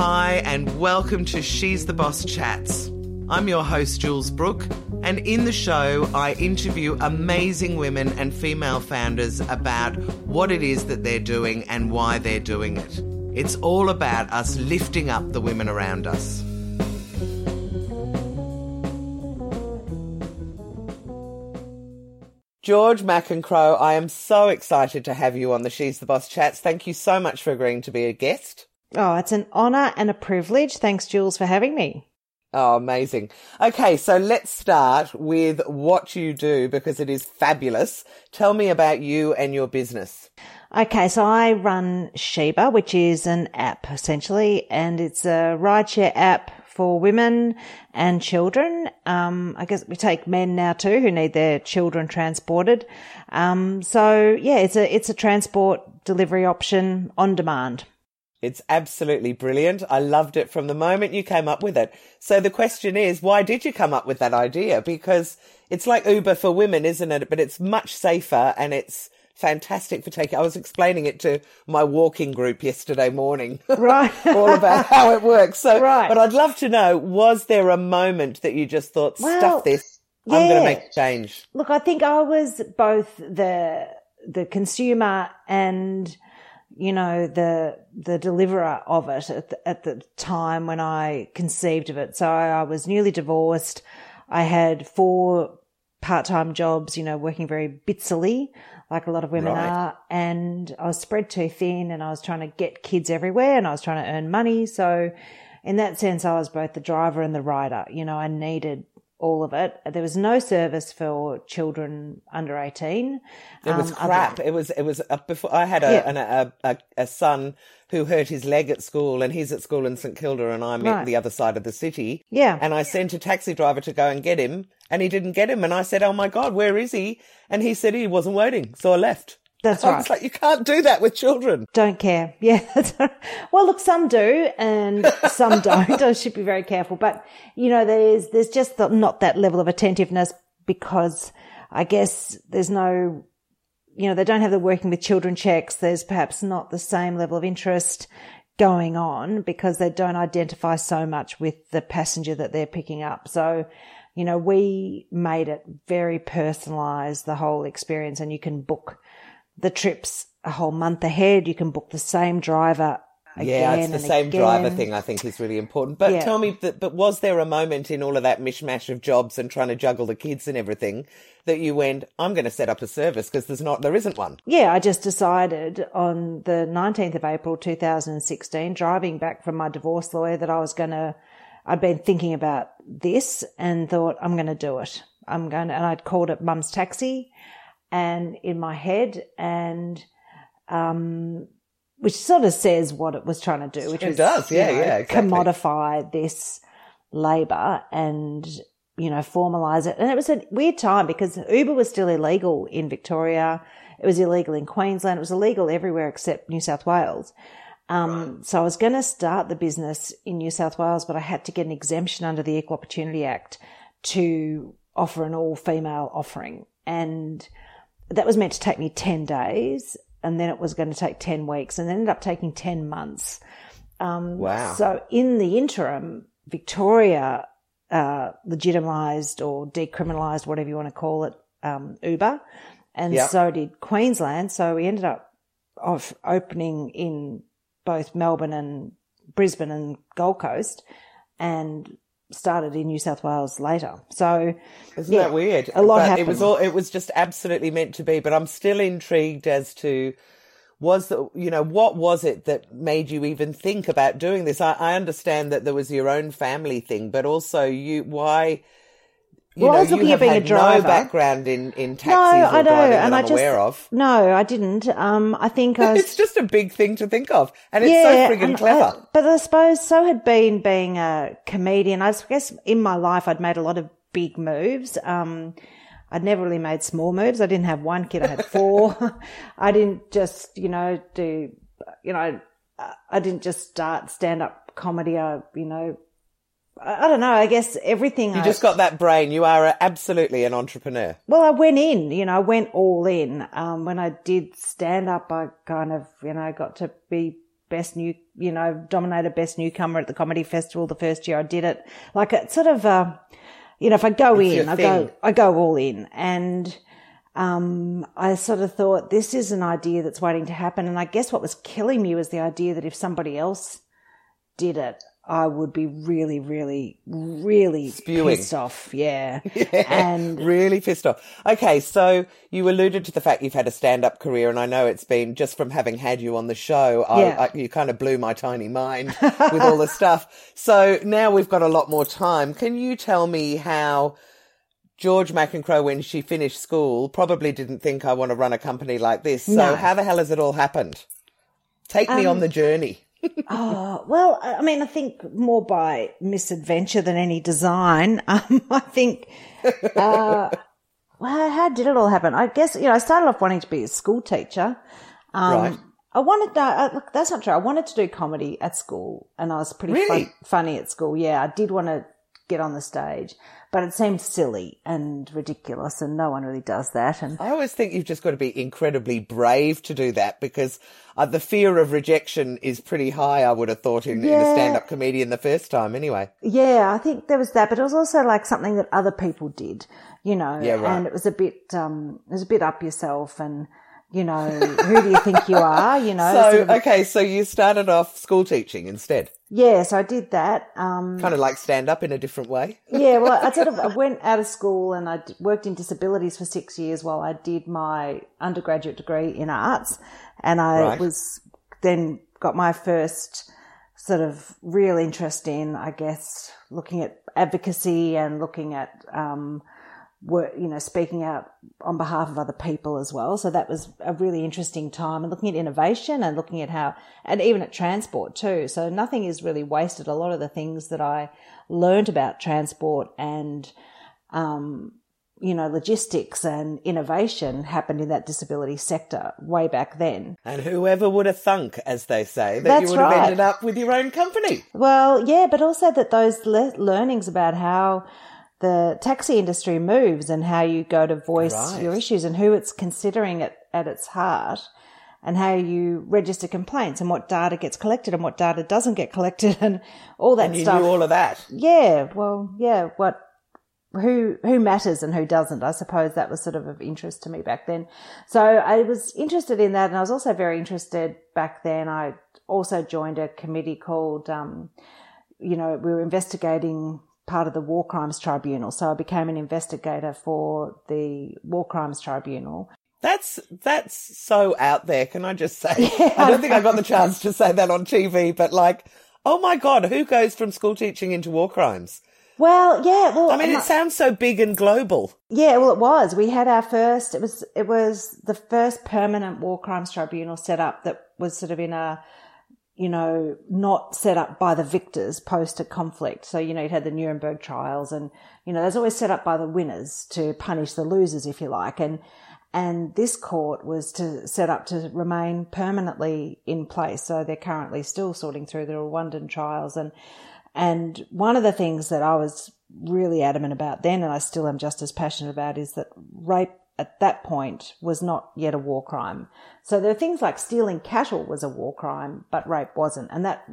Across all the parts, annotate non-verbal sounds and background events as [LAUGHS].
Hi, and welcome to She's the Boss Chats. I'm your host, Jules Brook, and in the show, I interview amazing women and female founders about what it is that they're doing and why they're doing it. It's all about us lifting up the women around us. George McEncroe, I am so excited to have you on the She's the Boss chats. Thank you so much for agreeing to be a guest. Oh, it's an honour and a privilege. Thanks, Jules, for having me. Oh, amazing. Okay, so let's start with what you do because it is fabulous. Tell me about you and your business. Okay, so I run Shebah, which is an app essentially, and it's a rideshare app for women and children. Um, I guess we take men now too who need their children transported. Um, so yeah, it's a it's a transport delivery option on demand. It's absolutely brilliant. I loved it from the moment you came up with it. So the question is, why did you come up with that idea? Because it's like Uber for women, isn't it? But it's much safer and it's fantastic for taking. I was explaining it to my walking group yesterday morning, [LAUGHS] right? all about how it works. So, right. but I'd love to know: was there a moment that you just thought, well, "Stuff this! Yeah. I'm going to make a change"? Look, I think I was both the the consumer and you know the the deliverer of it at the, at the time when I conceived of it. So I was newly divorced. I had four part-time jobs, you know, working very bitsily like a lot of women right. are. And I was spread too thin and I was trying to get kids everywhere and I was trying to earn money. So in that sense, I was both the driver and the rider. You know, I needed all of it. There was no service for children under 18. It was um, crap. Other... It was, it was, a, before I had a, yeah. an, a, a, a, son who hurt his leg at school and he's at school in St Kilda and I'm right. at the other side of the city. Yeah. And I sent a taxi driver to go and get him and he didn't get him. And I said, Oh my God, where is he? And he said he wasn't waiting. So I left. That's I right. was like, you can't do that with children. Don't care. [LAUGHS] Yeah. well, look, some do and some [LAUGHS] don't. I should be very careful. But, you know, there's, there's just the, not that level of attentiveness because I guess there's no, you know, they don't have the working with children checks. There's perhaps not the same level of interest going on because they don't identify so much with the passenger that they're picking up. So, you know, we made it very personalized, the whole experience and you can book the trips a whole month ahead. You can book the same driver. yeah, it's the same again. driver thing. I think is really important. But yeah. tell me, that, but was there a moment in all of that mishmash of jobs and trying to juggle the kids and everything that you went, I'm going to set up a service because there's not, there isn't one. Yeah, I just decided on the 19th of April 2016, driving back from my divorce lawyer, that I was going to. I'd been thinking about this and thought I'm going to do it. I'm going to, and I'd called it Mum's Taxi and in my head and um, which sort of says what it was trying to do, which it was, does, yeah, you know, yeah, exactly. commodify this labor and you know formalize it. And it was a weird time because Uber was still illegal in Victoria. It was illegal in Queensland. It was illegal everywhere except New South Wales. Um, right. So I was going to start the business in New South Wales, but I had to get an exemption under the Equal Opportunity Act to offer an all female offering. And that was meant to take me 10 days and then it was going to take 10 weeks and ended up taking 10 months. Um, wow. So in the interim, Victoria uh, legitimised or decriminalised, whatever you want to call it, um, Uber. And yep. so did Queensland. So we ended up of opening in both Melbourne and Brisbane and Gold Coast. And started in New South Wales later. So isn't yeah, that weird? A lot but happened. It was all. It was just absolutely meant to be. But I'm still intrigued as to was the you know what was it that made you even think about doing this? I, I understand that there was your own family thing, but also you why well, know, I was looking at being a driver. No background in in taxis no, I know, and I just, aware of. No, I didn't. Um, I think [LAUGHS] I was, it's just a big thing to think of, and it's yeah, so frigging clever. I, but I suppose so had been being a comedian. I guess in my life I'd made a lot of big moves. Um, I'd never really made small moves. I didn't have one kid. I had four. [LAUGHS] I didn't just, you know, do, you know, I didn't just start stand up comedy. I, you know, I don't know. I guess everything. You I, just got that brain. You are absolutely an entrepreneur. Well, I went in, you know, I went all in. Um, when I did stand up, I kind of, you know, got to be best new, you know, dominated best newcomer at the comedy festival the first year I did it. Like it sort of, uh, you know, if I go It's in, I go, I go all in and, um, I sort of thought this is an idea that's waiting to happen. And I guess what was killing me was the idea that if somebody else did it, I would be really, really, really Spewing. pissed off. [LAUGHS] Yeah. And really pissed off. Okay, so you alluded to the fact you've had a stand-up career, and I know it's been just from having had you on the show. I, Yeah. I, you kind of blew my tiny mind [LAUGHS] with all the stuff. So now we've got a lot more time. Can you tell me how? George McEncroe, when she finished school, probably didn't think I want to run a company like this. So No. how the hell has it all happened? Take me on um, the journey. Oh, well, I mean, I think more by misadventure than any design. [LAUGHS] Um, I think, uh, well, how did it all happen? I guess, you know, I started off wanting to be a school teacher. Um, Right. I wanted, uh, look, that's not true. I wanted to do comedy at school and I was pretty Really? fun, funny at school. Yeah, I did want to get on the stage, but it seemed silly and ridiculous and no one really does that. And I always think you've just got to be incredibly brave to do that because uh, the fear of rejection is pretty high, I would have thought, in, in a stand up comedian the first time, anyway. Yeah, I think there was that, but it was also like something that other people did, you know. Yeah, right. And it was a bit, um, it was a bit up yourself, and you know, who do you think you are? You know. So, sort of- okay, so you started off school teaching instead, yeah, so I did that. Um, kind of like stand up in a different way. yeah, well, I sort of I [LAUGHS] went out of school and I worked in disabilities for six years while I did my undergraduate degree in arts, and I Right. was then got my first sort of real interest in, I guess, looking at advocacy and looking at, um, work, you know, speaking out on behalf of other people as well. So that was a really interesting time and looking at innovation and looking at how, and even at transport too. So nothing is really wasted. A lot of the things that I learned about transport and, um, you know, logistics and innovation happened in that disability sector way back then. And whoever would have thunk, as they say, that That's you would have ended up with your own company. Well, yeah, but also that those le- learnings about how the taxi industry moves and how you go to voice Right. your issues and who it's considering it at its heart and how you register complaints and what data gets collected and what data doesn't get collected [LAUGHS] and all that And you stuff. knew all of that. yeah, well, yeah, what who who matters and who doesn't. I suppose that was sort of of interest to me back then. So I was interested in that, and I was also very interested back then. I also joined a committee called, um, you know, we were investigating part of the War Crimes Tribunal. So I became an investigator for the War Crimes Tribunal. That's that's so out there. Can I just say? [LAUGHS] I don't think I got the chance to say that on TV, but like, oh my god, who goes from school teaching into war crimes? Well, yeah, well, I mean, it sounds so big and global. Yeah, well, it was. We had our first. It was. It was the first permanent war crimes tribunal set up that was sort of in a, you know, not set up by the victors post a conflict. So you know, you had the Nuremberg trials, and you know, there's always set up by the winners to punish the losers, if you like, and and this court was to set up to remain permanently in place. So they're currently still sorting through the Rwandan trials and. And one of the things that I was really adamant about then, and I still am just as passionate about, is that rape at that point was not yet a war crime. So there are things like stealing cattle was a war crime, but rape wasn't. And that,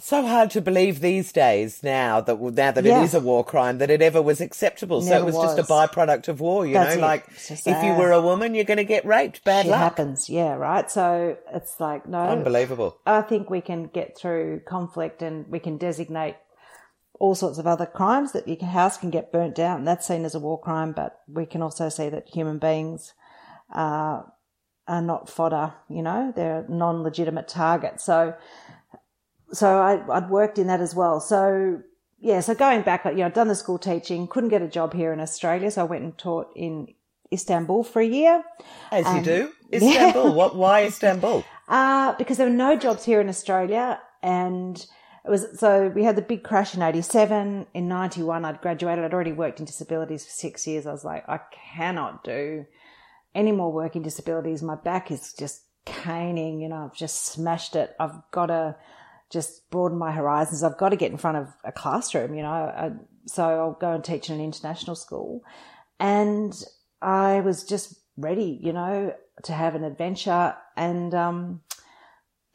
So hard to believe these days now that now that Yeah. it is a war crime that it ever was acceptable. so it Never was, just a byproduct of war. You That's know, it. like if you were a woman, you're going to get raped. Bad luck. happens. Yeah, right. So it's like, no. Unbelievable. I think we can get through conflict and we can designate all sorts of other crimes that your house can get burnt down. That's seen as a war crime, but we can also see that human beings uh, are not fodder. You know, they're non-legitimate targets. So, so I, I'd worked in that as well. So yeah, so going back, you know, I'd done the school teaching, couldn't get a job here in Australia, so I went and taught in Istanbul for a year. As you do. Um, [LAUGHS] yeah. Istanbul. What? Why Istanbul? Uh, because there were no jobs here in Australia and it was, so we had the big crash in 87. In 91, I'd graduated. I'd already worked in disabilities for six years. I was like, I cannot do any more work in disabilities. My back is just caning, you know, I've just smashed it. I've got to just broaden my horizons. I've got to get in front of a classroom, you know, I, so I'll go and teach in an international school. And I was just ready, you know, to have an adventure. And, um,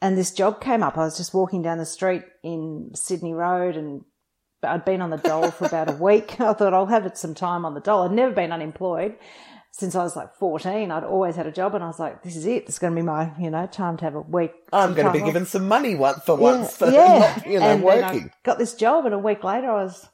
and this job came up. I was just walking down the street in Sydney Road and I'd been on the dole for about a week. [LAUGHS] I thought I'll have it some time on the dole. I'd never been unemployed since I was like 14. I'd always had a job and I was like, this is it. It's going to be my, you know, time to have a week. I'm going to be off. given some money once for once [LAUGHS] for yeah. not, you know, and working. got this job and a week later I was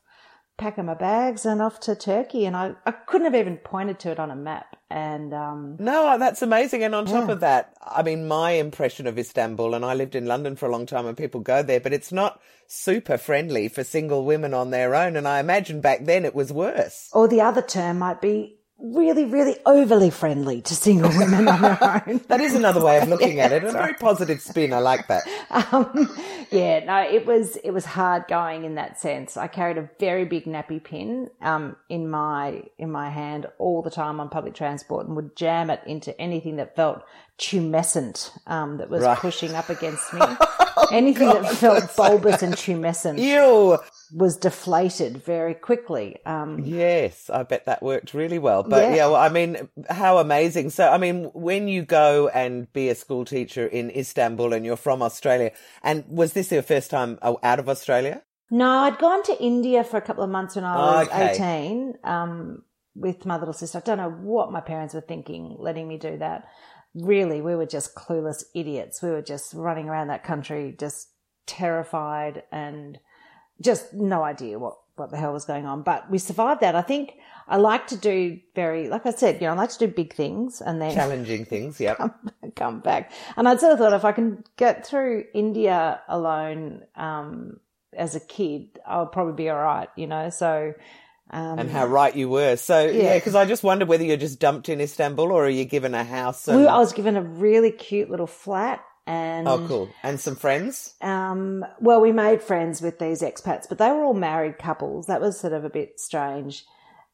packing my bags and off to Turkey and I, I couldn't have even pointed to it on a map. And, um, No, that's amazing. And on top of that, I mean, my impression of Istanbul, and I lived in London for a long time and people go there, but it's not super friendly for single women on their own. And I imagine back then it was worse. or the other term might be really, really overly friendly to single women on their [LAUGHS] own. That is another way of looking at it. [LAUGHS] A very positive spin. I like that. [LAUGHS] Um, yeah, no, it was it was hard going in that sense. I carried a very big nappy pin um, in my in my hand all the time on public transport and would jam it into anything that felt tumescent um, that was Right. pushing up against me. [LAUGHS] anything that felt bulbous and [LAUGHS] tumescent Ew. was deflated very quickly. Um, Yes, I bet that worked really well. But Yeah. yeah, well, I mean, how amazing. So, I mean, when you go and be a school teacher in Istanbul and you're from Australia, and was this your first time out of Australia? No, I'd gone to India for a couple of months when I was Okay. 18 um, with my little sister. I don't know what my parents were thinking letting me do that. Really, we were just clueless idiots. We were just running around that country, just terrified and just no idea what, what the hell was going on. But we survived that. I think I like to do very, like I said, you know, I like to do big things and then Challenging things, Yeah. [LAUGHS] come back. And I'd sort of thought if I can get through India alone um, as a kid, I'll probably be all right, you know. So, um, and how right you were. So, yeah, Yeah. because I just wondered whether you're just dumped in Istanbul or are you given a house? And, we, I was given a really cute little flat, and oh, cool. And some friends? um, well, we made friends with these expats, but they were all married couples. That was sort of a bit strange.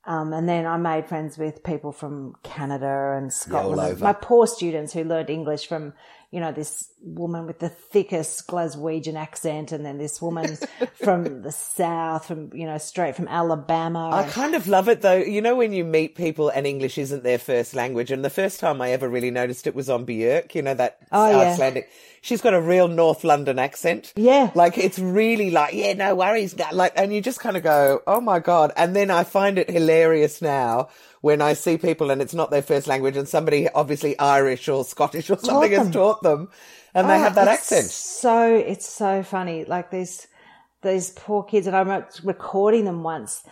Um, and then I made friends with people from Canada and Scotland. over. My poor students who learned English from, you know, this woman with the thickest Glaswegian accent, and then this woman [LAUGHS] from the south, from you know, straight from Alabama. I and- kind of love it though. You know, when you meet people and English isn't their first language, and the first time I ever really noticed it was on Björk, you know, that Oh, yeah. Icelandic. She's got a real North London accent. Yeah. Like it's really like, yeah, no worries. Like, and you just kind of go, oh my God. And then I find it hilarious now when I see people and it's not their first language and somebody obviously Irish or Scottish or something has taught them and they Oh, have that accent. So it's so funny. Like these these poor kids, and I remember recording them once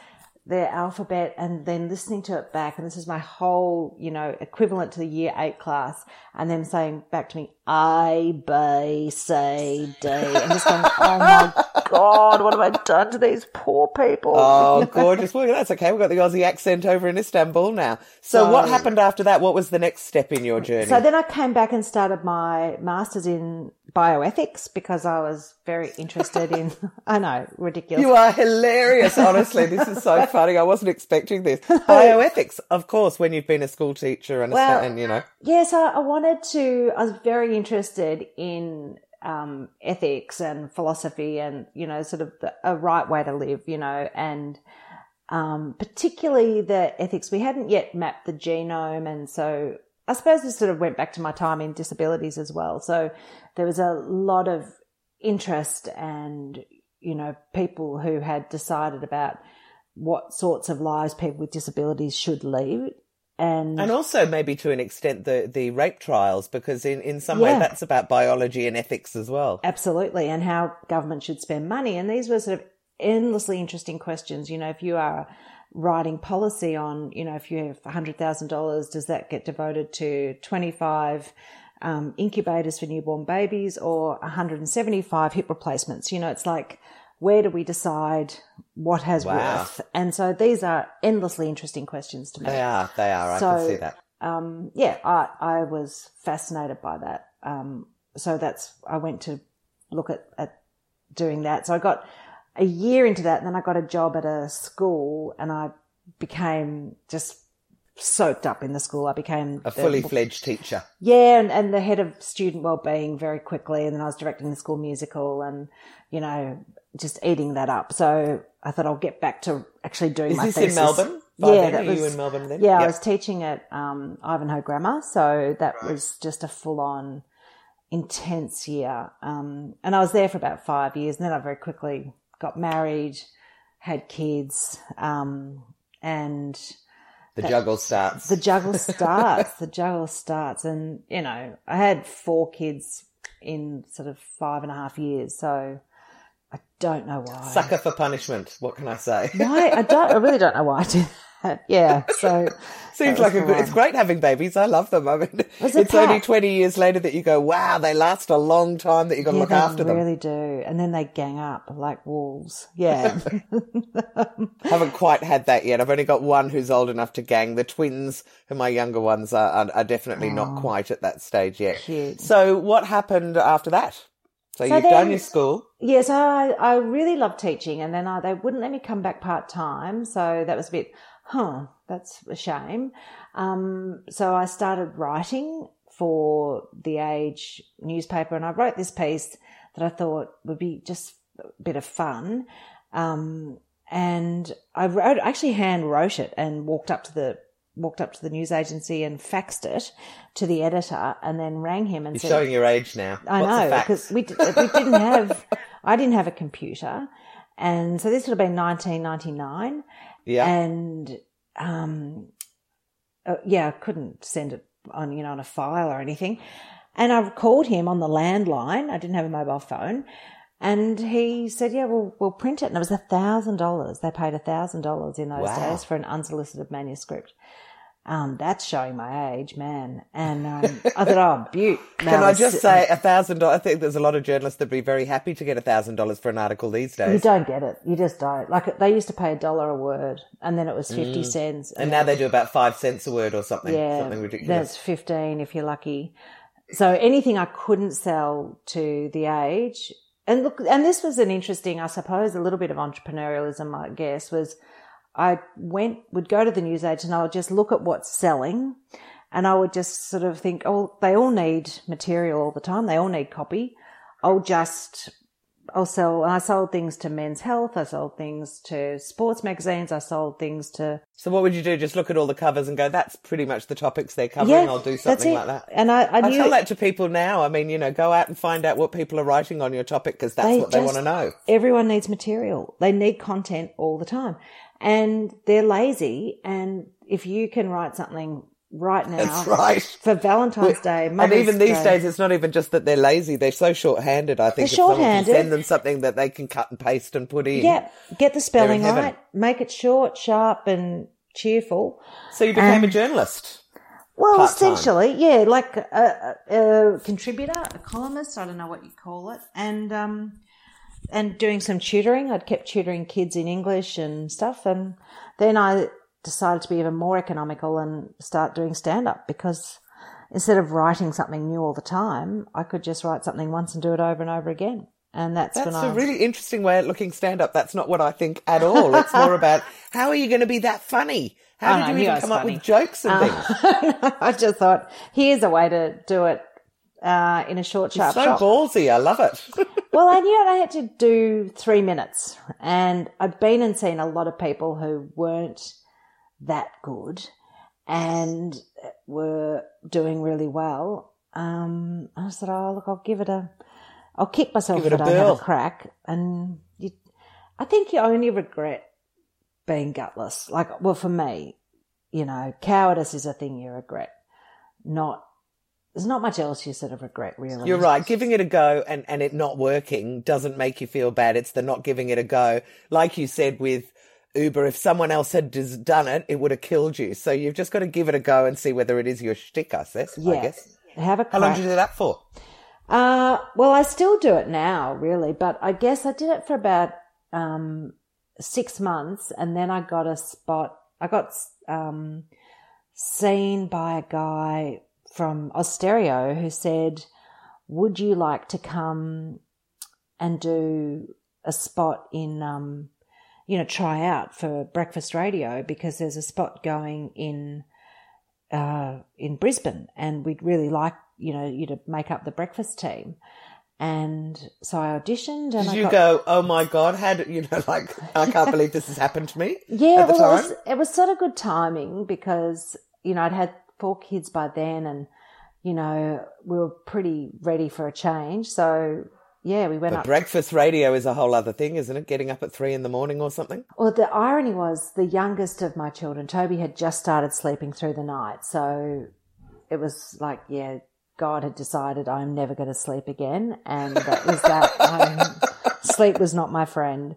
their alphabet and then listening to it back. And this is my whole, you know, equivalent to the year eight class, and them saying back to me, "I, B, C, D," and just going, "Oh my god, what have I done to these poor people?" Oh, gorgeous. Well, that's okay. We've got the Aussie accent over in Istanbul now. So, what happened after that? What was the next step in your journey? So then I came back and started my master's in bioethics because I was very interested in, [LAUGHS] I know, ridiculous. you are hilarious, honestly. This is so [LAUGHS] funny. I wasn't expecting this. [LAUGHS] Bioethics, of course, when you've been a school teacher and, a, Well- and you know. Yes, I, I wanted to. I was very interested in um, ethics and philosophy, and you know, sort of the, a right way to live. You know, and um, particularly the ethics. We hadn't yet mapped the genome, and so I suppose this sort of went back to my time in disabilities as well. So there was a lot of interest, and you know, people who had decided about what sorts of lives people with disabilities should lead. And, And also maybe to an extent the, the rape trials, because in, in some way that's about biology and ethics as well. Absolutely, and how government should spend money. And these were sort of endlessly interesting questions. You know, if you are writing policy on, you know, if you have $100,000, does that get devoted to 25 um, incubators for newborn babies or 175 hip replacements? You know, it's like, where do we decide what has Wow. worth? And so these are endlessly interesting questions to me They are, they are. I can see that. um, yeah, I, I was fascinated by that. Um, so that's, I went to look at, at doing that. So I got a year into that and then I got a job at a school and I became just soaked up in the school. I became A the- fully fledged teacher. yeah, and, and the head of student wellbeing very quickly. And then I was directing the school musical and, you know, just eating that up. So I thought I'll get back to actually doing Is my this thesis. in Melbourne? By yeah, then? that Are was you in Melbourne then? Yeah, I was teaching at um, Ivanhoe Grammar, so that was just a full on intense year. Um, and I was there for about five years, and then I very quickly got married, had kids, um, and the juggle starts. The juggle [LAUGHS] starts. the juggle starts, and you know, I had four kids in sort of five and a half years, so I don't know why. Sucker for punishment. What can I say? Why? I don't. I really don't know why I did that. [LAUGHS] [LAUGHS] Yeah. So [LAUGHS] seems like a good. It's great having babies. I love them. I mean, [LAUGHS] it's only twenty years later that you go, wow, they last a long time. That you got to yeah, look after really them. Really do, and then they gang up like wolves. Yeah. Haven't quite had that yet. I've only got one who's old enough to gang. The twins, who my younger ones are, are, are definitely oh, not quite at that stage yet. Cute. So what happened after that? So, so you've then, done your school. Yes, I I really loved teaching, and then I, they wouldn't let me come back part time, so that was a bit, huh? That's a shame. Um, so I started writing for the Age newspaper, and I wrote this piece that I thought would be just a bit of fun. Um, and I wrote, actually hand wrote it and walked up to the walked up to the news agency and faxed it to the editor and then rang him and You're said, showing your age now. I What's know because we, we didn't have, I didn't have a computer. And so this would have been 1999. Yeah. And, um, uh, yeah, I couldn't send it on, you know, on a file or anything. And I called him on the landline. I didn't have a mobile phone. And he said, yeah, well, we'll print it. And it was a thousand dollars. They paid a thousand dollars in those wow. days for an unsolicited manuscript. Um, that's showing my age, man. And um, I thought, oh, beaut. [LAUGHS] Can I just say a thousand dollars? I think there's a lot of journalists that'd be very happy to get a thousand dollars for an article these days. You don't get it. You just don't. Like they used to pay a dollar a word, and then it was fifty mm. cents, and, and now they do about five cents a word or something. Yeah, something ridiculous. That's fifteen if you're lucky. So anything I couldn't sell to the age, and look, and this was an interesting, I suppose, a little bit of entrepreneurialism, I guess, was I went, would go to the newsagent and I would just look at what's selling and I would just sort of think, oh, they all need material all the time. They all need copy. I'll just, I'll sell, and I sold things to Men's Health. I sold things to sports magazines. I sold things to. So what would you do? Just look at all the covers and go, that's pretty much the topics they're covering. Yeah, I'll do something like that. And I, I, I tell that to people now. I mean, you know, go out and find out what people are writing on your topic because that's they what they want to know. Everyone needs material. They need content all the time and they're lazy. And if you can write something right now, That's right. for Valentine's Day, Mother's and even these Day, days, it's not even just that they're lazy; they're so short-handed. I think they're short-handed. Send them something that they can cut and paste and put in. Yeah, get the spelling right, make it short, sharp, and cheerful. So you became a journalist. Well, Part-time. essentially, yeah, like a, a, a, contributor, a columnist. I don't know what you call it, and um, and doing some tutoring. I'd kept tutoring kids in English and stuff. And then I decided to be even more economical and start doing stand up because instead of writing something new all the time, I could just write something once and do it over and over again. And that's, that's a really interesting way of looking stand up. That's not what I think at all. It's more about [LAUGHS] how are you going to be that funny? How did you even come funny. up with jokes and um, things? [LAUGHS] I just thought, here's a way to do it uh, in a short, sharp It's so ballsy. I love it. [LAUGHS] well, I knew I had to do three minutes, and I'd been and seen a lot of people who weren't that good and were doing really well. Um, I said, "Oh, look, I'll give it a, I'll kick myself if I have a crack." And you, I think you only regret being gutless. Like, well, for me, you know, cowardice is a thing you regret, not there's not much else you sort of regret, really. You're right. Giving it a go and, and it not working doesn't make you feel bad. It's the not giving it a go. Like you said with Uber, if someone else had done it, it would have killed you. So you've just got to give it a go and see whether it is your shtick, I guess. Yeah. I guess. Have a crack. How long did you do that for? Uh, well, I still do it now, really, but I guess I did it for about, um, six months and then I got a spot. I got, um, seen by a guy from Austereo who said, Would you like to come and do a spot in, um, you know, try out for breakfast radio because there's a spot going in, uh, in Brisbane and we'd really like, you know, you to make up the breakfast team. And so I auditioned and Did I you got, go, oh my God, how did, you know, like, I can't [LAUGHS] believe this has happened to me? Yeah, well, it was, it was sort of good timing because, you know, I'd had four kids by then and you know, we were pretty ready for a change. So yeah, we went But up. breakfast radio is a whole other thing, isn't it? Getting up at three in the morning or something. Well, the irony was the youngest of my children, Toby, had just started sleeping through the night. So it was like, yeah, God had decided I'm never going to sleep again. And that was that. um, [LAUGHS] sleep was not my friend.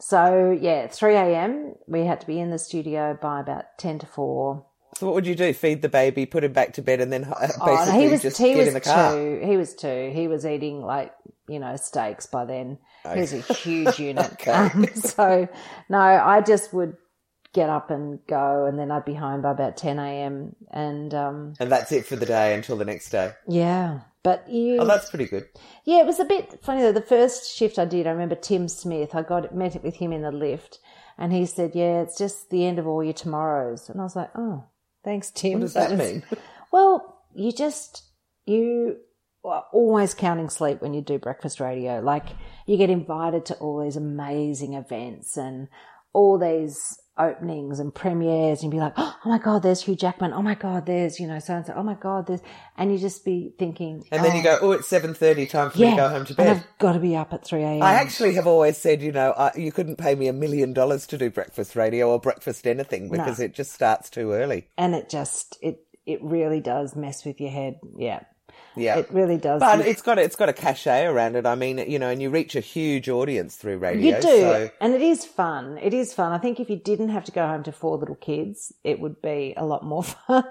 So yeah, 3 a.m. We had to be in the studio by about 10 to 4. So what would you do? Feed the baby, put him back to bed, and then uh, basically Oh, he was just he get was in the car. two. He was two. He was eating like you know steaks by then. He was a huge unit. [LAUGHS] Okay. Um, [LAUGHS] so no, I just would get up and go, and then I'd be home by about ten a.m. And um, And that's it for the day until the next day. yeah, but you Oh, that's pretty good. yeah, it was a bit funny though. The first shift I did, I remember Tim Smith. I got met with him in the lift, and he said, "Yeah, it's just the end of all your tomorrows." And I was like, "Oh, thanks, Tim." What does that was- mean? [LAUGHS] Well, you just you are always counting sleep when you do breakfast radio. Like you get invited to all these amazing events and all these openings and premieres, and you'd be like, "Oh my god, there's Hugh Jackman! Oh my god, there's you know so and so! Oh my god, there's," and you just be thinking, And then you oh. go, oh, it's seven thirty. Time for me to go home to and bed. I've got to be up at three a.m." I actually have always said, you know, I, you couldn't pay me a million dollars to do breakfast radio or breakfast anything because it just starts too early. and it just it it really does mess with your head. Yeah, Yeah. it really does. but it's got a, it's got a cachet around it. I mean, you know, and you reach a huge audience through radio. You do, So and it is fun. It is fun. I think if you didn't have to go home to four little kids, it would be a lot more [LAUGHS] fun.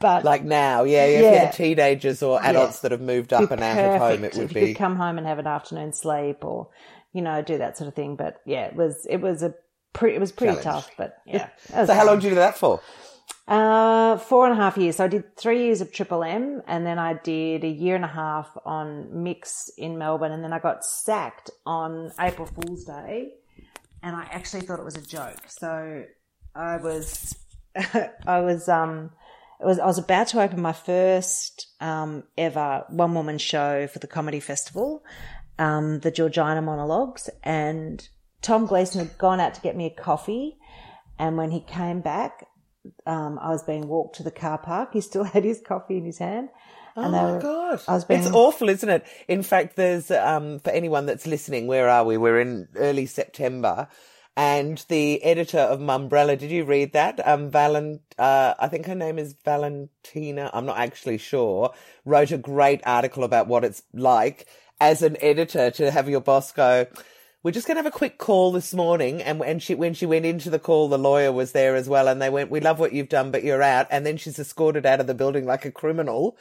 but like now, yeah, if you Yeah. had teenagers or adults that have moved up and out of home, it would if you be. could come home and have an afternoon sleep, or you know, do that sort of thing. But yeah, it was it was a pretty it was pretty Challenge. tough. But yeah, [LAUGHS] So how long did you do that for? Uh, four and a half years. So I did three years of Triple M, and then I did a year and a half on Mix in Melbourne, and then I got sacked on April Fool's Day, and I actually thought it was a joke. So I was, [LAUGHS] I was, um, it was I was about to open my first um, ever one woman show for the comedy festival, um, the Georgina monologues, and Tom Gleeson had gone out to get me a coffee, and when he came back, um, I was being walked to the car park. He still [LAUGHS] had his coffee in his hand. Oh And they my were- god, I was being- it's awful, isn't it? In fact, there's um, for anyone that's listening, where are we? We're in early September, and the editor of Mumbrella. Did you read that? Um, Valent, uh, I think her name is Valentina. I'm not actually sure. Wrote a great article about what it's like as an editor to have your boss go. We're just going to have a quick call this morning, and and she when she went into the call, the lawyer was there as well, and they went, "We love what you've done, but you're out." And then she's escorted out of the building like a criminal,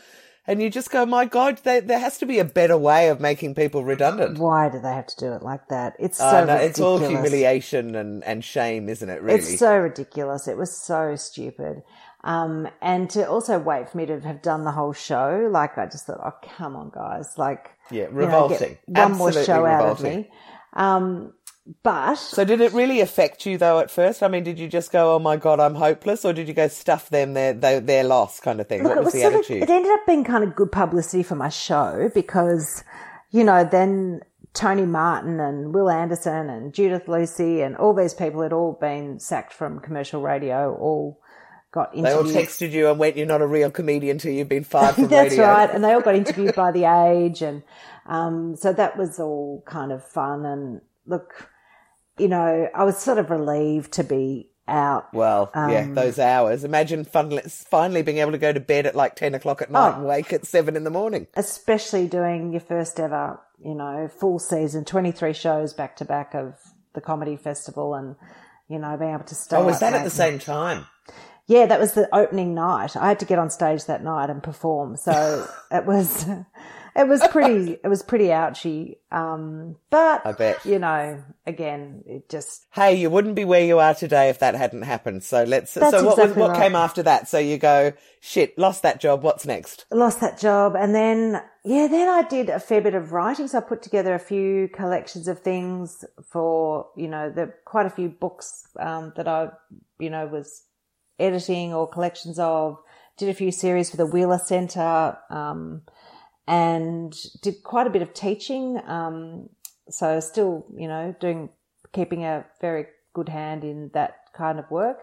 and you just go, "My God, there, there has to be a better way of making people redundant." Why do they have to do it like that? It's so Uh, no, ridiculous. it's all humiliation and, and shame, isn't it? Really, It's so ridiculous. It was so stupid. Um, and to also wait for me to have done the whole show, like I just thought, oh come on, guys, like Yeah, you know, revolting. one more Absolutely show out of me. Um, but So did it really affect you though at first? I mean, did you just go, "Oh my God, I'm hopeless," or did you go, "Stuff them, they're they, they're lost," kind of thing? Look, what it was, was the attitude? of, it ended up being kind of good publicity for my show because, you know, then Tony Martin and Wil Anderson and Judith Lucy and all these people had all been sacked from commercial radio, all got they all texted you and went, "You're not a real comedian till you've been fired [LAUGHS] from That's radio." right. And they all got [LAUGHS] interviewed by The Age. And um, so that was all kind of fun. And look, you know, I was sort of relieved to be out. Well, yeah, Um, those hours. Imagine finally, finally being able to go to bed at like 10 o'clock at night Oh. and wake at 7 in the morning. especially doing your first ever, you know, full season, 23 shows back to back of the comedy festival and, you know, being able to stay. Oh, was that at the same time? Yeah, that was the opening night. I had to get on stage that night and perform. So [LAUGHS] it was, it was pretty, it was pretty ouchy. Um, but I bet. you know, again, it just, Hey, you wouldn't be where you are today if that hadn't happened. So let's. That's so what was what right. came after that? So you go, shit, lost that job. What's next? lost that job and then yeah then i did a fair bit of writing so i put together a few collections of things for you know the quite a few books um, that i you know was editing or collections of did a few series for the Wheeler Centre um, and did quite a bit of teaching um, so still you know doing keeping a very good hand in that kind of work.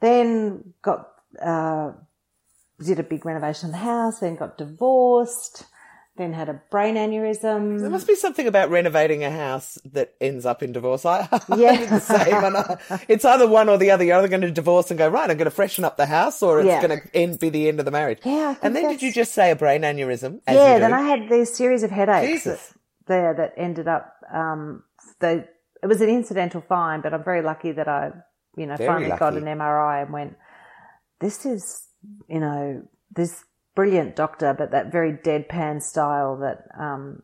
Then got uh, did a big renovation on the house, then got divorced, then had a brain aneurysm. There must be something about renovating a house that ends up in divorce. I, [LAUGHS] Yeah. I the same. It's either one or the other. You're either going to divorce and go, right, I'm going to freshen up the house or it's Yeah. going to end, be the end of the marriage. Yeah, And then did you just say a brain aneurysm? Yeah, then? I had these series of headaches that, there that ended up, um, they, it was an incidental find, but I'm very lucky that I, you know, Very finally got an MRI and went, this is, you know, this brilliant doctor, but that very deadpan style that, um,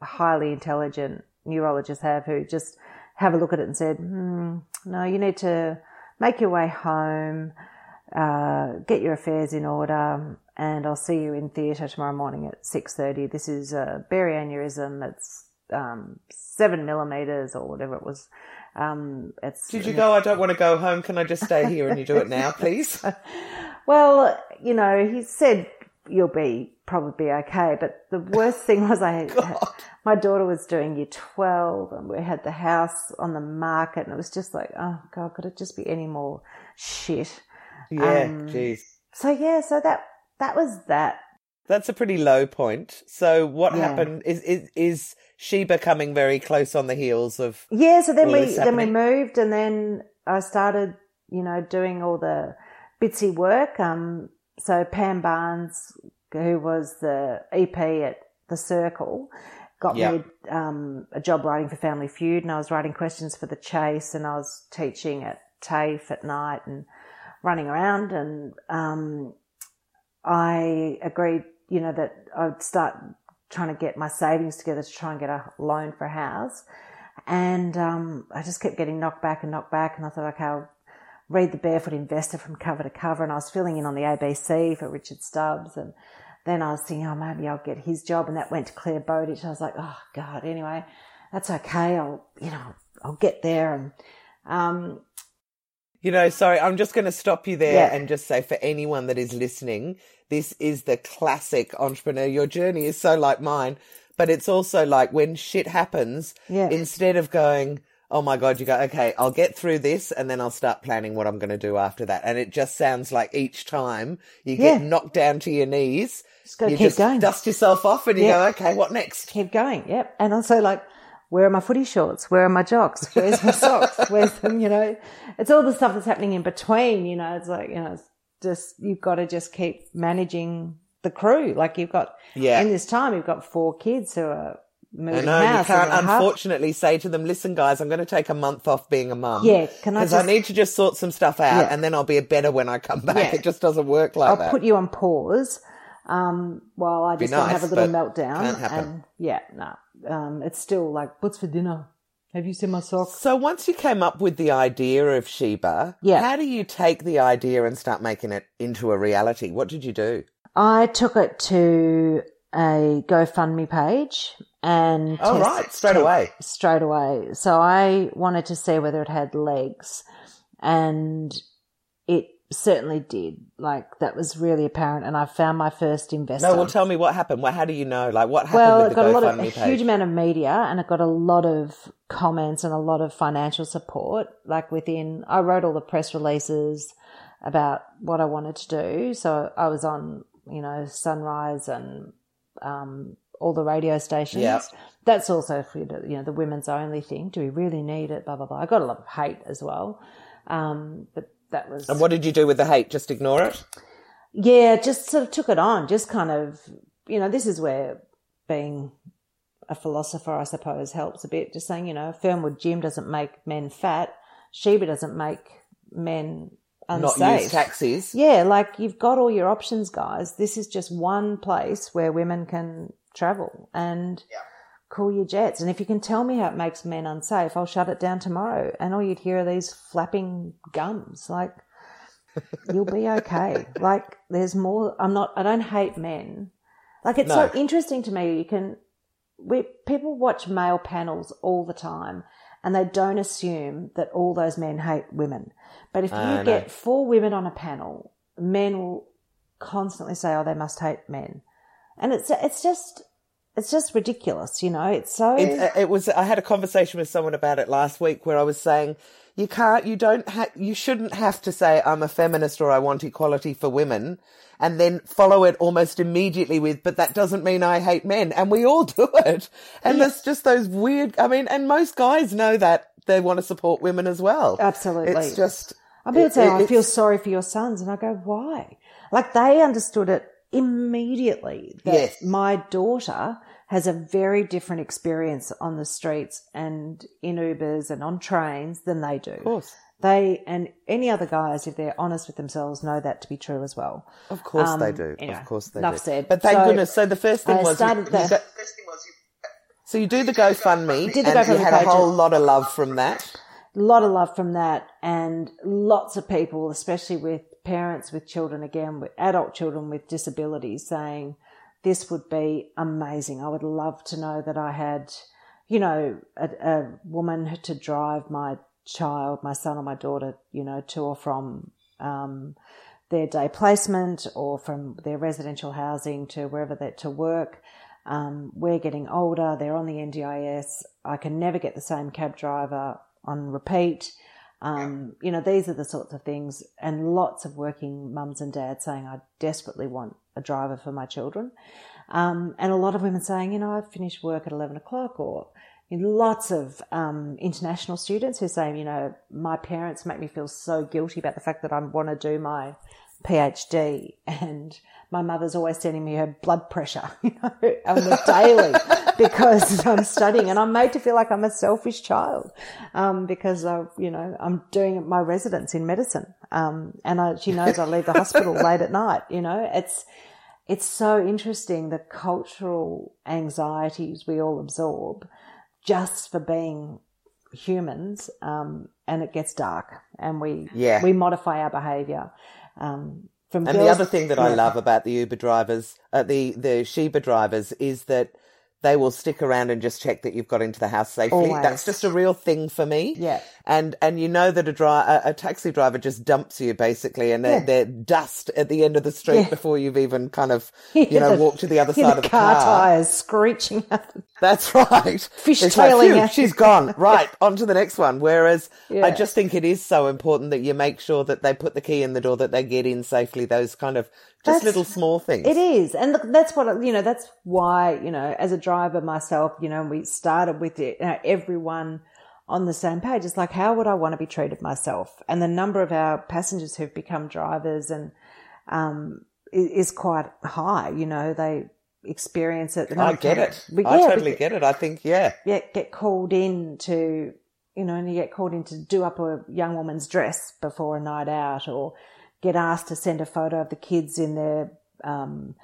highly intelligent neurologists have who just have a look at it and said, hmm, no, you need to make your way home, uh, get your affairs in order, and I'll see you in theatre tomorrow morning at six thirty. This is a berry aneurysm. It's um, seven millimeters or whatever it was. Um, it's Did you go, I don't want to go home. Can I just stay here and you do it now, please? [LAUGHS] well, you know, he said you'll be probably okay, but the worst thing was I [LAUGHS] my daughter was doing year twelve, and we had the house on the market, and it was just like, oh god, could it just be any more shit? Yeah, Um, jeez. So yeah, so that that was that. That's a pretty low point. So what Yeah. happened is, is, is she becoming very close on the heels of, Yeah, so then we then we moved, and then I started, you know, doing all the bitsy work. Um, so Pam Barnes, who was the EP at the Circle, got Yeah. me um, a job writing for Family Feud, and I was writing questions for the Chase, and I was teaching at TAFE at night and running around, and um, I agreed, you know, that I'd start trying to get my savings together to try and get a loan for a house. And um, I just kept getting knocked back and knocked back. And I thought, okay, I'll read The Barefoot Investor from cover to cover. And I was filling in on the ABC for Richard Stubbs. And then I was thinking, oh, maybe I'll get his job. And that went to Clare Bowditch. I was like, oh, God, anyway, that's okay. I'll, you know, I'll get there. And um, you know, sorry, I'm just going to stop you there Yeah. and just say for anyone that is listening, this is the classic entrepreneur. Your journey is so like mine, but it's also like when shit happens, Yeah. instead of going, oh my God, you go, okay, I'll get through this and then I'll start planning what I'm going to do after that. And it just sounds like each time you get Yeah. knocked down to your knees, Just you keep just going. dust yourself off and you Yeah. go, okay, what next? keep going. Yep. And also like, where are my footy shorts? Where are my jocks? Where's my socks? [LAUGHS] Where's them? You know, it's all the stuff that's happening in between. You know, it's like you know, it's just you've got to just keep managing the crew. Like you've got Yeah. in this time, you've got four kids who are I moving know you can't and a half- unfortunately say to them, listen guys, I'm going to take a month off being a mum. Yeah, can I Because I need to just sort some stuff out Yeah. and then I'll be a better when I come back. Yeah. It just doesn't work like that. I'll put you on pause while while I just wanna have a little meltdown. can't happen. And yeah, no, um, it's still like, what's for dinner? Have you seen my socks? so once you came up with the idea of Shebah, Yeah. how do you take the idea and start making it into a reality? What did you do? I took it to a GoFundMe page and Oh, right, straight away. straight away. So I wanted to see whether it had legs, and it certainly did. Like that was really apparent, and I found my first investor. No, well, tell me what happened. Well, how do you know? Like, what happened Well, it got a lot of a huge amount of media, and it got a lot of comments and a lot of financial support. Like within, I wrote all the press releases about what I wanted to do. So I was on, you know, Sunrise and um, all the radio stations. Yep. That's also for you know the women's only thing. Do we really need it? Blah blah blah. I got a lot of hate as well, um, but that was and what did you do with the hate? Just ignore it? yeah, just sort of took it on. Just kind of, you know, this is where being a philosopher, I suppose, helps a bit. Just saying, you know, Fernwood Gym doesn't make men fat. Shebah doesn't make men unsafe. Not use taxis? Yeah, like you've got all your options, guys. This is just one place where women can travel and cool your jets. And if you can tell me how it makes men unsafe, I'll shut it down tomorrow. And all you'd hear are these flapping gums. Like, [LAUGHS] you'll be okay. Like, there's more. I'm not, I don't hate men. Like, it's No. so interesting to me. You can, we, people watch male panels all the time and they don't assume that all those men hate women. But if you know. get four women on a panel, men will constantly say, "Oh, they must hate men," and it's it's just it's just ridiculous, you know. It's so. It, uh, it was. I had a conversation with someone about it last week where I was saying you can't, you don't have, you shouldn't have to say I'm a feminist or I want equality for women and then follow it almost immediately with, but that doesn't mean I hate men. And we all [LAUGHS] do it. And there's just those weird, I mean, and most guys know that they want to support women as well. Absolutely. It's just. I mean, say, I feel sorry for your sons. And I go, why? Like they understood it immediately that Yes. my daughter has a very different experience on the streets and in Ubers and on trains than they do. Of course. They and any other guys, if they're honest with themselves, know that to be true as well. Of course Um, they do. anyway, of course they enough do. said. But thank So, goodness. So the first thing I was you- started you the- go- so you do the GoFundMe, Did the and you had a whole lot of love from that. a lot of love from that and lots of people, especially with parents with children again, with adult children with disabilities saying this would be amazing. I would love to know that I had, you know, a, a woman to drive my child, my son or my daughter, you know, to or from, um, their day placement or from their residential housing to wherever they're to work. Um, we're getting older. They're on the NDIS. I can never get the same cab driver on repeat. Um, you know, these are the sorts of things, and lots of working mums and dads saying, I desperately want a driver for my children. Um, and a lot of women saying, you know, I finished work at 11 o'clock, or you know, lots of um, international students who say, you know, my parents make me feel so guilty about the fact that I want to do my PhD, and my mother's always sending me her blood pressure, [LAUGHS] you know, on the daily [LAUGHS] because [LAUGHS] I'm studying, and I'm made to feel like I'm a selfish child um, because I, you know, I'm doing my residence in medicine, um, and I, she knows I leave the hospital [LAUGHS] late at night. You know, it's it's so interesting the cultural anxieties we all absorb just for being humans, um, and it gets dark, and we Yeah. we modify our behaviour. Um, from And the other thing that I love about the Uber drivers, uh, the the Shebah drivers, is that they will stick around and just check that you've got into the house safely. Always. That's just a real thing for me. Yeah. And and you know that a dri- a, a taxi driver just dumps you basically, and they're, Yeah. they're dust at the end of the street Yeah. before you've even kind of [LAUGHS] you know the- walked to the other side the of the car, car. tires screeching. [LAUGHS] That's right. Fish It's like, tailing at she's gone. [LAUGHS] Right, on to the next one. Whereas I just think it is so important that you make sure that they put the key in the door, that they get in safely, those kind of just That's- little small things. It is, and look, that's what you know. That's why you know, as a driver myself, you know, we started with it. You know, everyone on the same page. It's like, how would I want to be treated myself? And the number of our passengers who've become drivers and um, is quite high. You know, they experience it. the I get it. we- I totally get it. I think, yeah. yeah, get called in to, you know, and you get called in to do up a young woman's dress before a night out or get asked to send a photo of the kids in their, um,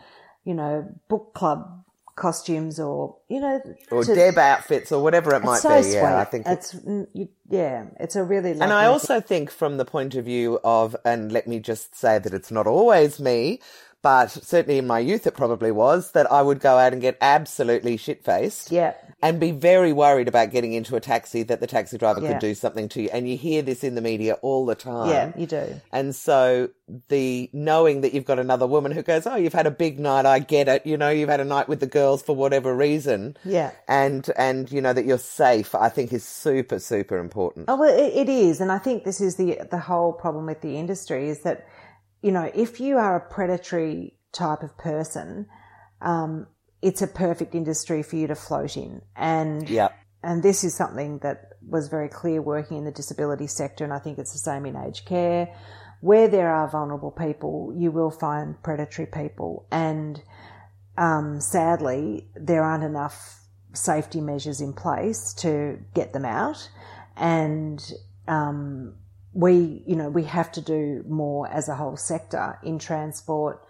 you know, book club costumes or, you know, Or to- Deb outfits or whatever it might so be. sweet. Yeah, I think. it's, mm, you, yeah, it's a really and I also think from the point of view of, and let me just say that it's not always me, but certainly in my youth it probably was, that I would go out and get absolutely shit faced. Yeah. And be very worried about getting into a taxi that the taxi driver Yeah. could do something to you. And you hear this in the media all the time. Yeah, you do. And so the knowing that you've got another woman who goes, Oh, you've had a big night. I get it. You know, you've had a night with the girls for whatever reason. Yeah. And, and, you know, that you're safe, I think is super, super important. Oh, well, it, it is. And I think this is the, the whole problem with the industry is that, you know, if you are a predatory type of person, um, it's a perfect industry for you to float in. And, Yeah. and this is something that was very clear working in the disability sector. And I think it's the same in aged care. Where there are vulnerable people, you will find predatory people. And, um, sadly, there aren't enough safety measures in place to get them out. And, um, we, you know, we have to do more as a whole sector in transport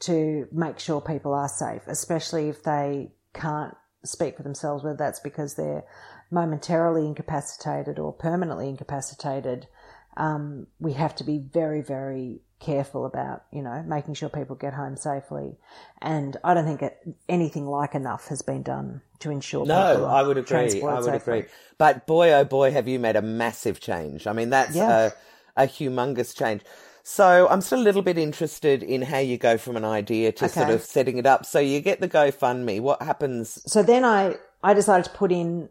to make sure people are safe, especially if they can't speak for themselves, whether that's because they're momentarily incapacitated or permanently incapacitated. Um, we have to be very, very careful about, you know, making sure people get home safely. And I don't think it, anything like enough has been done to ensure No, I would agree. I would safely. agree. But boy, oh boy, have you made a massive change. I mean, that's Yeah. a, a humongous change. So I'm still a little bit interested in how you go from an idea to sort of setting it up. So you get the GoFundMe. What happens? So then I, I decided to put in,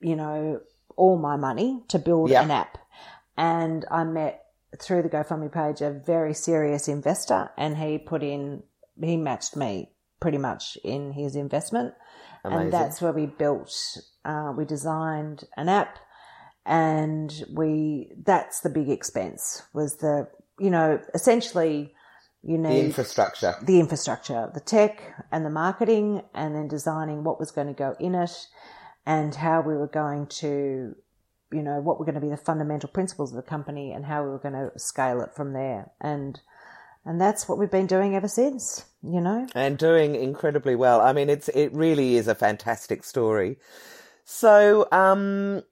you know, all my money to build Yeah. an app. And I met through the GoFundMe page a very serious investor and he put in, he matched me pretty much in his investment. Amazing. And that's where we built, uh, we designed an app and we, that's the big expense was the, you know, essentially you The need infrastructure. the infrastructure, the tech and the marketing, and then designing what was going to go in it and how we were going to, you know, what were going to be the fundamental principles of the company and how we were going to scale it from there. And, and that's what we've been doing ever since, you know? and doing incredibly well. I mean, it's it really is a fantastic story. So, um,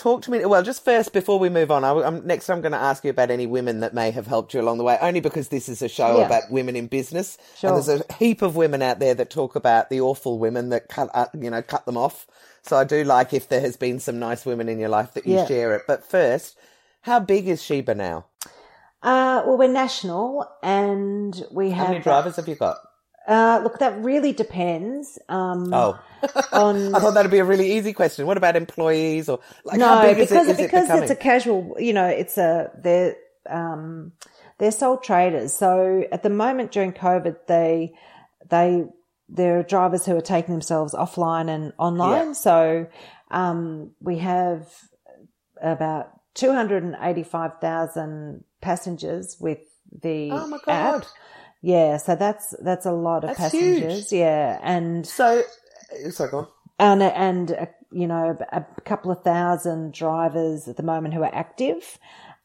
talk to me. Well, just first before we move on, I, am next I'm going to ask you about any women that may have helped you along the way. Only because this is a show Yeah. about women in business, Sure. and there's a heap of women out there that talk about the awful women that cut uh, you know cut them off. So I do like if there has been some nice women in your life that you Yeah. share it. But first, how big is Shebah now? Uh, well, we're national and we have. How many drivers have you got? Uh, look, that really depends. Um, Oh, [LAUGHS] on I thought that'd be a really easy question. What about employees or like no, how big is because it? Is because becoming? it's a casual. You know, it's a they're um, they're sole traders. So at the moment during COVID, they they there are drivers who are taking themselves offline and online. Yeah. So um, we have about two hundred and eighty five thousand passengers with the Oh my God. app. Yeah, so that's that's a lot of That's huge. passengers. Yeah, and So, go on. and and uh, you know a, couple of thousand drivers at the moment who are active.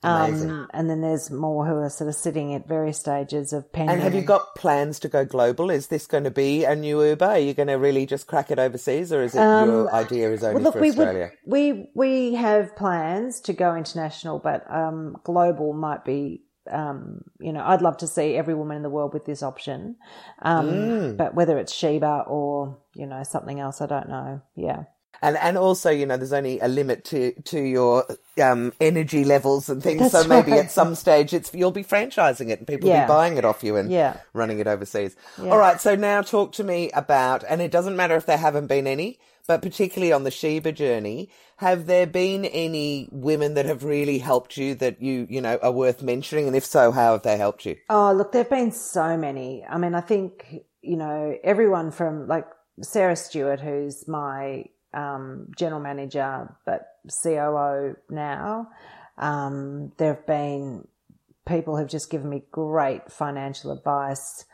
Um, and then there's more who are sort of sitting at various stages of pending. And have you got plans to go global? Is this going to be a new Uber? Are you going to really just crack it overseas, or is it your idea is only Um, Well, look, for we Australia? would, we we have plans to go international, but um, global might be. Um, you know, I'd love to see every woman in the world with this option, um, Mm. but whether it's Shebah or you know something else, I don't know. Yeah. And and also, you know, there's only a limit to to your um, energy levels and things. That's so maybe right. at some stage, it's you'll be franchising it and people will be buying it off you and Yeah. running it overseas. All right. So now talk to me about, and it doesn't matter if there haven't been any, but particularly on the Shebah journey, have there been any women that have really helped you that you you know are worth mentioning? And if so, how have they helped you? Oh, look, there've been so many. I mean, I think, you know, everyone from like Sarah Stewart, who's my um, general manager, but COO now. Um, there have been people who've just given me great financial advice.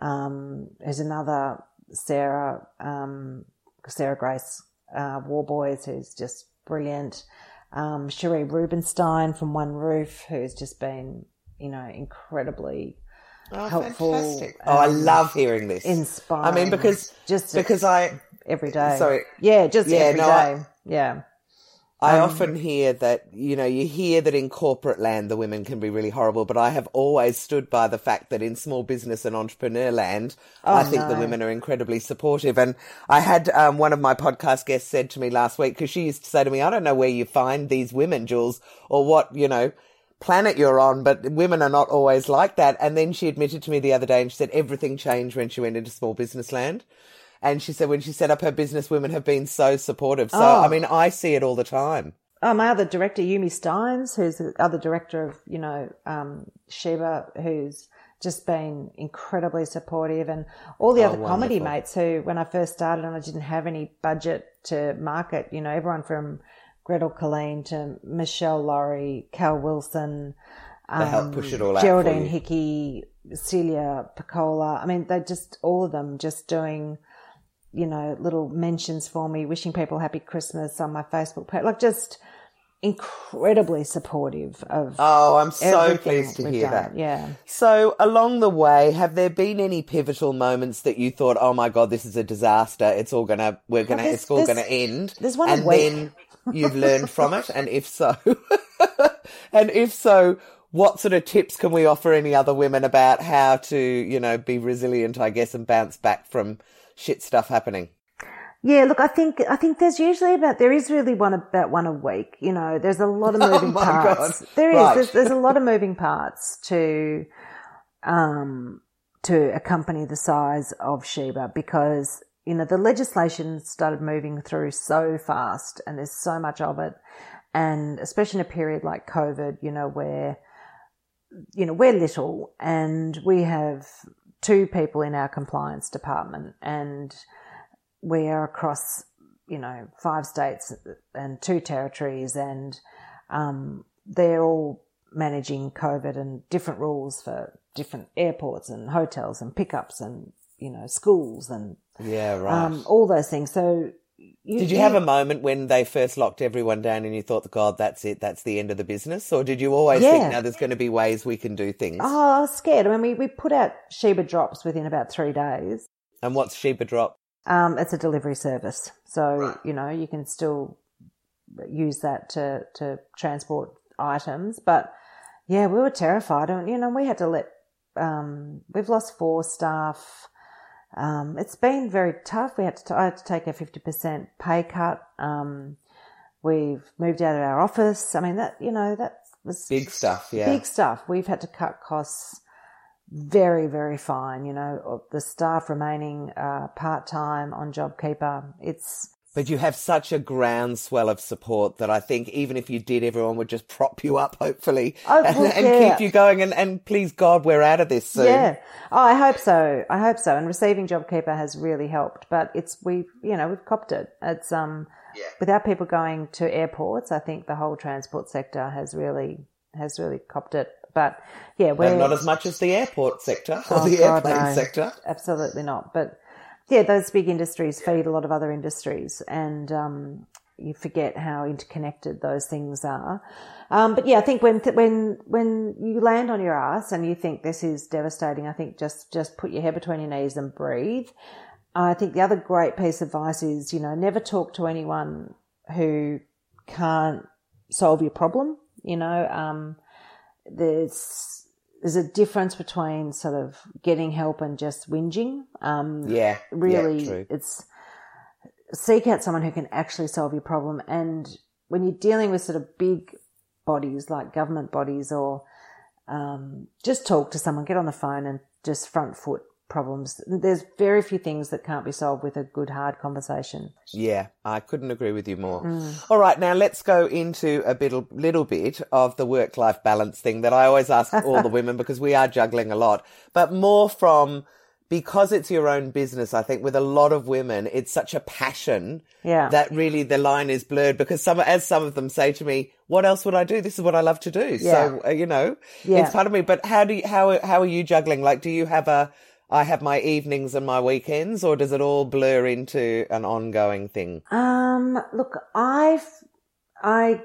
Um, there's another Sarah, um, Sarah Grace uh, Warboys, who's just brilliant. Um, Cherie Rubenstein from One Roof, who's just been, you know, incredibly Oh, helpful, fantastic. Oh, I um, love hearing this. inspiring. I mean, because just because I every day. sorry. yeah, just Yeah, every day. no, I- yeah, I Um, often hear that, you know, you hear that in corporate land the women can be really horrible, but I have always stood by the fact that in small business and entrepreneur land, I think the Oh, women are incredibly supportive. And I had um, one of my podcast guests said to me last week, because she used to say to me, I don't know where you find these women, Jules, or what, you know, planet you're on, but women are not always like that. And then she admitted to me the other day and she said everything changed when she went into small business land. And she said when she set up her business, women have been so supportive. So, Oh. I mean, I see it all the time. Oh, my other director, Yumi Stynes, who's the other director of, you know, um, Shebah, who's just been incredibly supportive and all the Oh, other comedy mates who, when I first started and I didn't have any budget to market, you know, everyone from Gretel Killeen to Michelle Laurie, Cal Wilson, help push it all Geraldine. Hickey, Celia Pacquola. I mean, they just, all of them just doing, you know, little mentions for me, wishing people happy Christmas on my Facebook page. Like just incredibly supportive of Oh, I'm so pleased to hear done. that. Yeah. So, along the way, have there been any pivotal moments that you thought, "Oh my god, this is a disaster. It's all gonna, we're gonna, it's all gonna end." there's one and then you've learned from it. And if so, [LAUGHS] and if so, what sort of tips can we offer any other women about how to, you know, be resilient, I guess, and bounce back from shit stuff happening? Yeah, look, I think I think there's usually about there is really one about one a week. You know, there's a lot of [LAUGHS] Oh moving my parts. God. There is Right. there's, there's a lot of moving parts to um to accompany the size of Shebah because you know the legislation started moving through so fast and there's so much of it, and especially in a period like COVID, you know where you know we're little and we have two people in our compliance department and we are across, you know, five states and two territories, and um, they're all managing COVID and different rules for different airports and hotels and pickups and you know schools and Yeah, right. um, all those things. So, you, did you have a moment when they first locked everyone down and you thought, God, that's it, that's the end of the business? Or did you always Yeah. think, now there's going to be ways we can do things? Oh, I was scared. I mean, we, we put out Shebah drops within about three days. And what's Shebah Drop? Um, it's a delivery service, so you know you can still use that to to transport items. But yeah, we were terrified, and you know we had to let. Um, we've lost four staff. Um, it's been very tough. We had to. I had to take a fifty percent pay cut. Um, we've moved out of our office. I mean that you know that was Big stuff, yeah. big stuff. We've had to cut costs very, very fine. You know, the staff remaining uh, part time on JobKeeper. It's But you have such a groundswell of support that I think even if you did, everyone would just prop you up, hopefully, Oh, and, well, and yeah. keep you going. And, and please God, we're out of this soon. yeah. Oh, I hope so. I hope so. And receiving JobKeeper has really helped. But it's we, you know, we've copped it. It's um, yeah. without people going to airports, I think the whole transport sector has really has really copped it. But yeah, we're And not as much as the airport sector or Oh, the God, airplane no. sector. Absolutely not. But yeah, those big industries feed a lot of other industries, and um, you forget how interconnected those things are. Um, but yeah, I think when when when you land on your ass and you think this is devastating, I think just just put your head between your knees and breathe. I think the other great piece of advice is you know never talk to anyone who can't solve your problem. You know, um, there's there's a difference between sort of getting help and just whinging. Um, Yeah, really, yeah, it's seek out someone who can actually solve your problem. And when you're dealing with sort of big bodies like government bodies, or um, just talk to someone, get on the phone and just front foot problems. There's very few things that can't be solved with a good hard conversation. Yeah, I couldn't agree with you more. Mm. All right, now let's go into a bit, little bit of the work life balance thing that I always ask all the [LAUGHS] women because we are juggling a lot, but more from because it's your own business. I think with a lot of women, it's such a passion Yeah. that really the line is blurred because some, as some of them say to me, what else would I do? This is what I love to do. So, uh, you know, Yeah. it's part of me, but how do you, how, how are you juggling? Like, do you have a, I have my evenings and my weekends, or does it all blur into an ongoing thing? Um, look, I've, I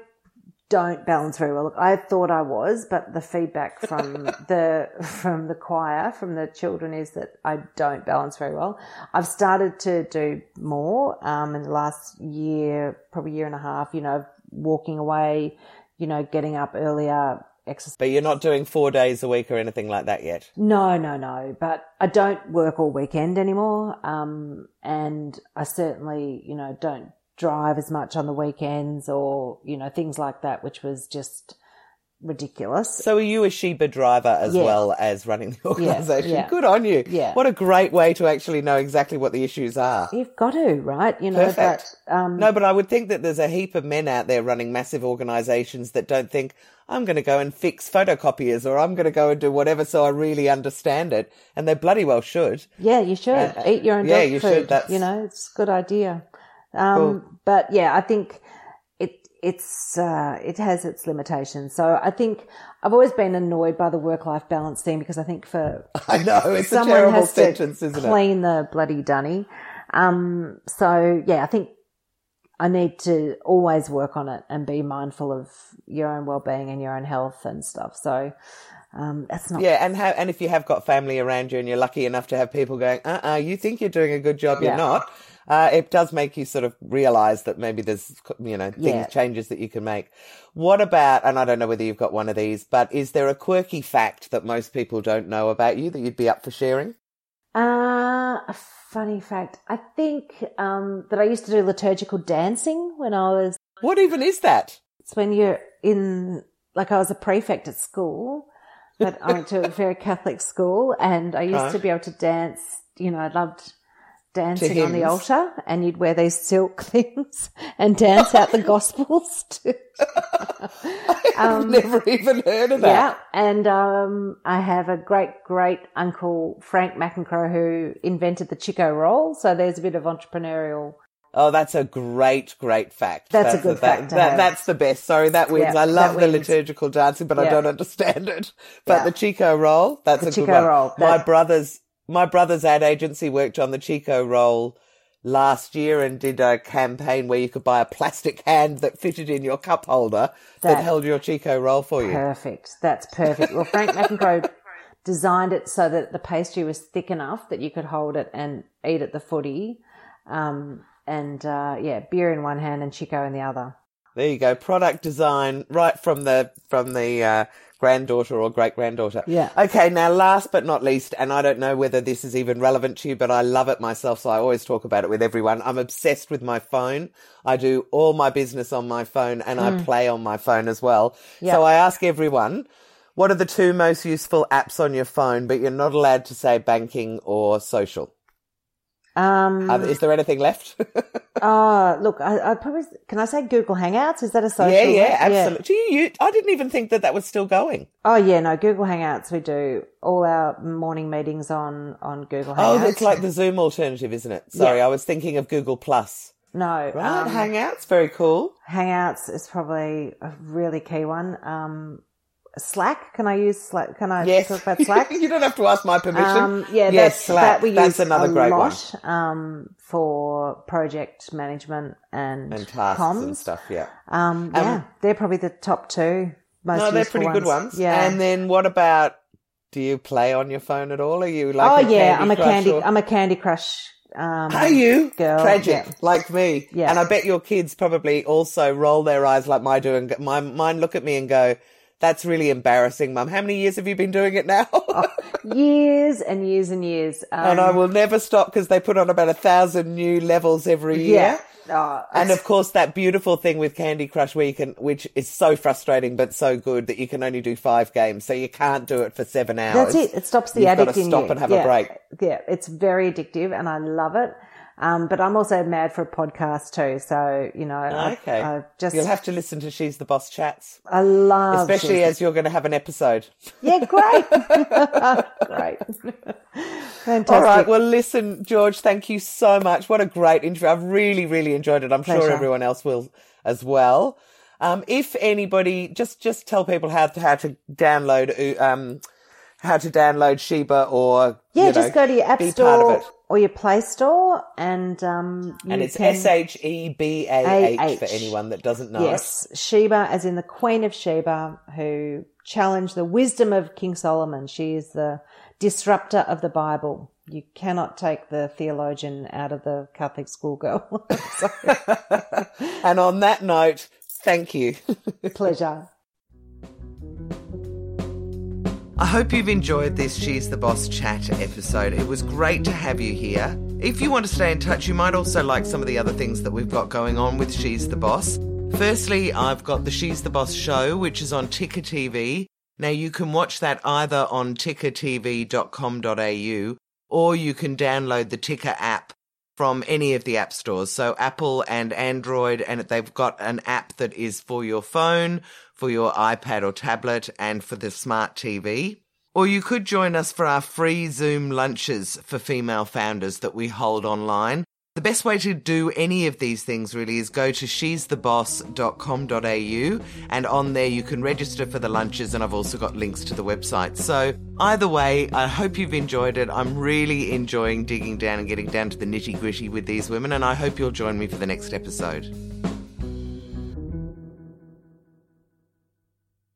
don't balance very well. Look, I thought I was, but the feedback [LAUGHS] from the, from the choir, from the children is that I don't balance very well. I've started to do more, um, in the last year, probably year and a half, you know, walking away, you know, getting up earlier, exercise. But you're not doing four days a week or anything like that yet. No, no, no. But I don't work all weekend anymore. Um, and I certainly, you know, don't drive as much on the weekends or, you know, things like that, which was just ridiculous. So are you a Shebah driver as Yeah. well as running the organisation? yeah. Good on you. Yeah. What a great way to actually know exactly what the issues are. You've got to, right? You know, Perfect. but, um, No, but I would think that there's a heap of men out there running massive organisations that don't think, I'm going to go and fix photocopiers or I'm going to go and do whatever so I really understand it. And they bloody well should. yeah, you should Uh, eat your own yeah, dog you food. should. That's- You know, it's a good idea. Um, Cool. but yeah, I think it's, uh, it has its limitations. So I think I've always been annoyed by the work-life balance thing because I think for [LAUGHS] I know, it's a terrible sentence, isn't it? clean the bloody dunny. Um, so yeah, I think I need to always work on it and be mindful of your own well-being and your own health and stuff. So, um, that's not, Yeah, and how, and if you have got family around you and you're lucky enough to have people going, uh uh you think you're doing a good job, you're not. Uh, it does make you sort of realize that maybe there's, you know, things, Yeah. changes that you can make. What about, and I don't know whether you've got one of these, but is there a quirky fact that most people don't know about you that you'd be up for sharing? Uh, a funny fact. I think um, that I used to do liturgical dancing when I was. What even is that? It's when you're in, like, I was a prefect at school, but I went to a very Catholic school, and I used Right. to be able to dance. You know, I loved dancing on the altar, and you'd wear these silk [LAUGHS] things and dance out the gospels. [LAUGHS] To, [LAUGHS] I've never even heard of that. Yeah, and um, I have a great great uncle Frank McEncroe who invented the Chiko roll. So there's a bit of entrepreneurial. Oh, that's a great, great fact. That's a good that, fact that-. That's the best. Sorry, that wins. Yeah, I love that the liturgical dancing, but I don't understand it. But Yeah. the Chiko roll, that's The a Chiko good one. roll, My brother's my brother's ad agency worked on the Chiko roll last year and did a campaign where you could buy a plastic hand that fitted in your cup holder that, That- held your Chiko roll for you. Perfect. That's perfect. Well, Frank McEncroe designed it so that the pastry was thick enough that you could hold it and eat at the footy. Um, and uh, yeah, beer in one hand and Chiko in the other. There you go. Product design right from the from the uh, granddaughter or great granddaughter. Yeah. Okay. Now, last but not least, and I don't know whether this is even relevant to you, but I love it myself, so I always talk about it with everyone. I'm obsessed with my phone. I do all my business on my phone, and I hmm. play on my phone as well. Yeah. So I ask everyone. What are the two most useful apps on your phone, but you're not allowed to say banking or social? Um, Uh, is there anything left? oh, [LAUGHS] look, I, I probably can I say Google Hangouts? Is that a social? yeah, yeah, absolutely. Do you, you, I didn't even think that that was still going. Oh yeah, no, Google Hangouts. We do all our morning meetings on on Google Oh, it's like the Zoom alternative, isn't it? Sorry, Yeah. I was thinking of Google Plus. no Right, um, Hangouts, very cool. Hangouts is probably a really key one. Um, Slack. Can I use Slack? Can I Yes, talk about Slack? [LAUGHS] you don't have to ask my permission. Um, yeah, yes, that's, Slack. that we that's use another a great lot um, for project management and. And tasks comms. and stuff. Yeah. Um, yeah, they're probably the top two most. no, they're pretty good ones. Yeah. And then what about? Do you play on your phone at all? Are you like? oh yeah, I'm a Candy. or- I'm a Candy Crush. Um, Are you girl? tragic Yeah. like me? Yeah. And I bet your kids probably also roll their eyes like my do, and my mine look at me and go, "That's really embarrassing, Mum. How many years have you been doing it now?" [LAUGHS] years and years and years. Um, and I will never stop because they put on about a thousand new levels every year. yeah. Oh, And of course, that beautiful thing with Candy Crush, where you can, which is so frustrating but so good that you can only do five games, so you can't do it for seven hours. That's it. It stops the You've addict gotta stop you. and have yeah. a break. Yeah, it's very addictive, and I love it. Um, but I'm also mad for a podcast too. So you know, I, Okay, I just you'll have to listen to She's the Boss chats, I love especially She's- as you're going to have an episode. yeah, great, [LAUGHS] [LAUGHS] great, fantastic. All right. Well, listen, George, thank you so much. What a great interview. I've really, really enjoyed it. I'm sure everyone else will as well. Um, if anybody, just just tell people how to how to download uh, um how to download Shebah or yeah, you just know, go to your app be part store of it. Or your Play Store, and um, And it's S H E B A H for anyone that doesn't know. Yes, Shebah, as in the Queen of Sheba, who challenged the wisdom of King Solomon. She is the disruptor of the Bible. You cannot take the theologian out of the Catholic schoolgirl. [LAUGHS] [LAUGHS] And on that note, thank you. [LAUGHS] pleasure. I hope you've enjoyed this She's the Boss chat episode. It was great to have you here. If you want to stay in touch, you might also like some of the other things that we've got going on with She's the Boss. Firstly, I've got the She's the Boss show, which is on Ticker TV. Now, you can watch that either on tickertv.com.au or you can download the Ticker app from any of the app stores. So Apple and Android, and they've got an app that is for your phone, for your iPad or tablet, and for the smart TV. Or you could join us for our free Zoom lunches for female founders that we hold online. The best way to do any of these things really is go to she'stheboss.com.au and on there you can register for the lunches and I've also got links to the website. So either way, I hope you've enjoyed it. I'm really enjoying digging down and getting down to the nitty gritty with these women and I hope you'll join me for the next episode.